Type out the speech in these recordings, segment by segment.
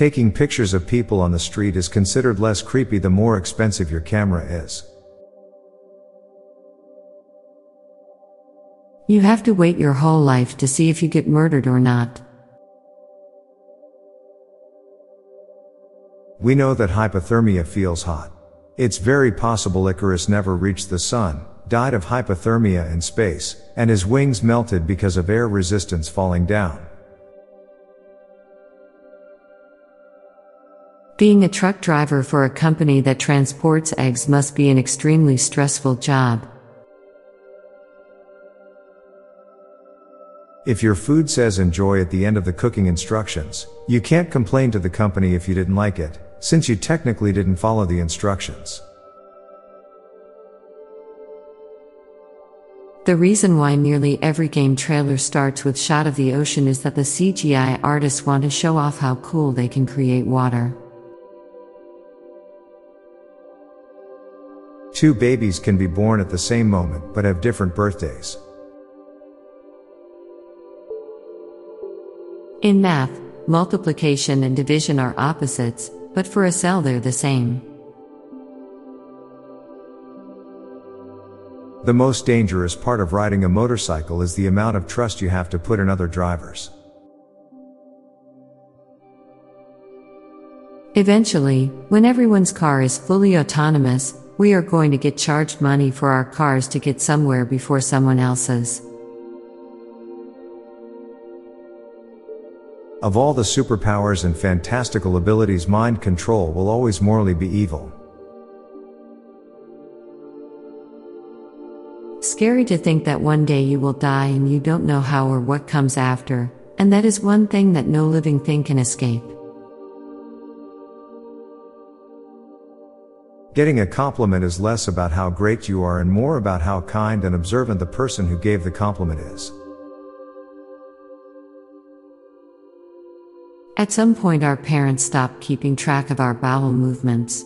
Taking pictures of people on the street is considered less creepy the more expensive your camera is. You have to wait your whole life to see if you get murdered or not. We know that hypothermia feels hot. It's very possible Icarus never reached the sun, died of hypothermia in space, and his wings melted because of air resistance falling down. Being a truck driver for a company that transports eggs must be an extremely stressful job. If your food says enjoy at the end of the cooking instructions, you can't complain to the company if you didn't like it, since you technically didn't follow the instructions. The reason why nearly every game trailer starts with shot of the ocean is that the CGI artists want to show off how cool they can create water. Two babies can be born at the same moment but have different birthdays. In math, multiplication and division are opposites, but for a cell they're the same. The most dangerous part of riding a motorcycle is the amount of trust you have to put in other drivers. Eventually, when everyone's car is fully autonomous, we are going to get charged money for our cars to get somewhere before someone else's. Of all the superpowers and fantastical abilities, mind control will always morally be evil. Scary to think that one day you will die and you don't know how or what comes after, and that is one thing that no living thing can escape. Getting a compliment is less about how great you are and more about how kind and observant the person who gave the compliment is. At some point, our parents stopped keeping track of our bowel movements.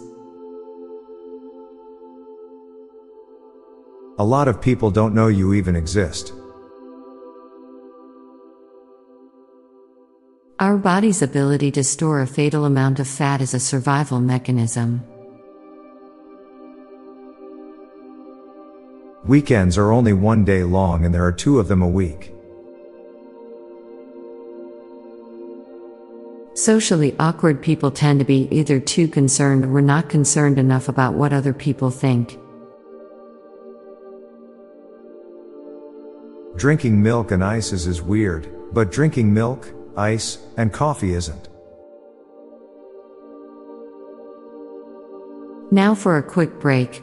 A lot of people don't know you even exist. Our body's ability to store a fatal amount of fat is a survival mechanism. Weekends are only one day long and there are two of them a week. Socially awkward people tend to be either too concerned or not concerned enough about what other people think. Drinking milk and ices is weird, but drinking milk, ice, and coffee isn't. Now for a quick break.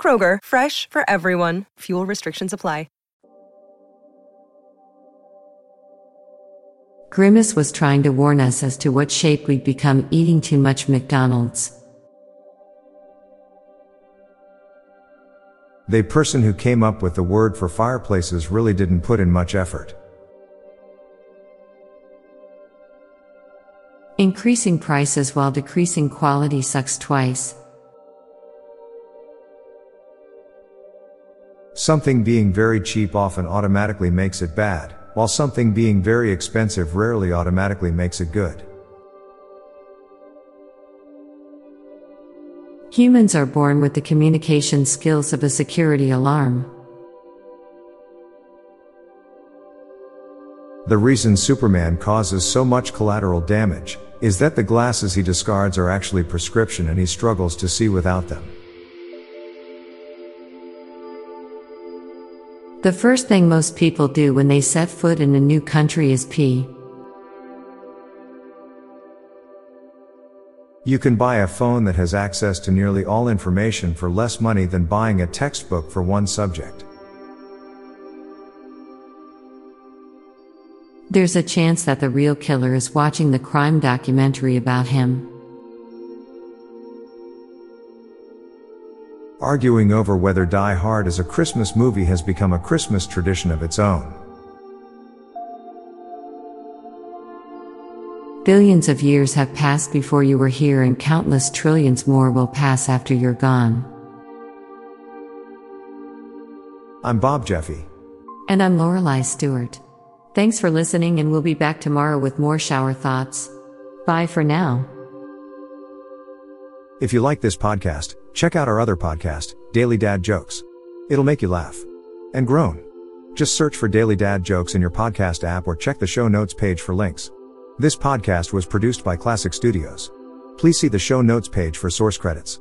Kroger, fresh for everyone. Fuel restrictions apply. Grimace was trying to warn us as to what shape we'd become eating too much McDonald's. The person who came up with the word for fireplaces really didn't put in much effort. Increasing prices while decreasing quality sucks twice. Something being very cheap often automatically makes it bad, while something being very expensive rarely automatically makes it good. Humans are born with the communication skills of a security alarm. The reason Superman causes so much collateral damage is that the glasses he discards are actually prescription and he struggles to see without them. The first thing most people do when they set foot in a new country is pee. You can buy a phone that has access to nearly all information for less money than buying a textbook for one subject. There's a chance that the real killer is watching the crime documentary about him. Arguing over whether Die Hard is a Christmas movie has become a Christmas tradition of its own. Billions of years have passed before you were here, and countless trillions more will pass after you're gone. I'm Bob Jeffy. And I'm Lorelei Stewart. Thanks for listening, and we'll be back tomorrow with more shower thoughts. Bye for now. If you like this podcast, check out our other podcast, Daily Dad Jokes. It'll make you laugh and groan. Just search for Daily Dad Jokes in your podcast app or check the show notes page for links. This podcast was produced by Klassic Studios. Please see the show notes page for source credits.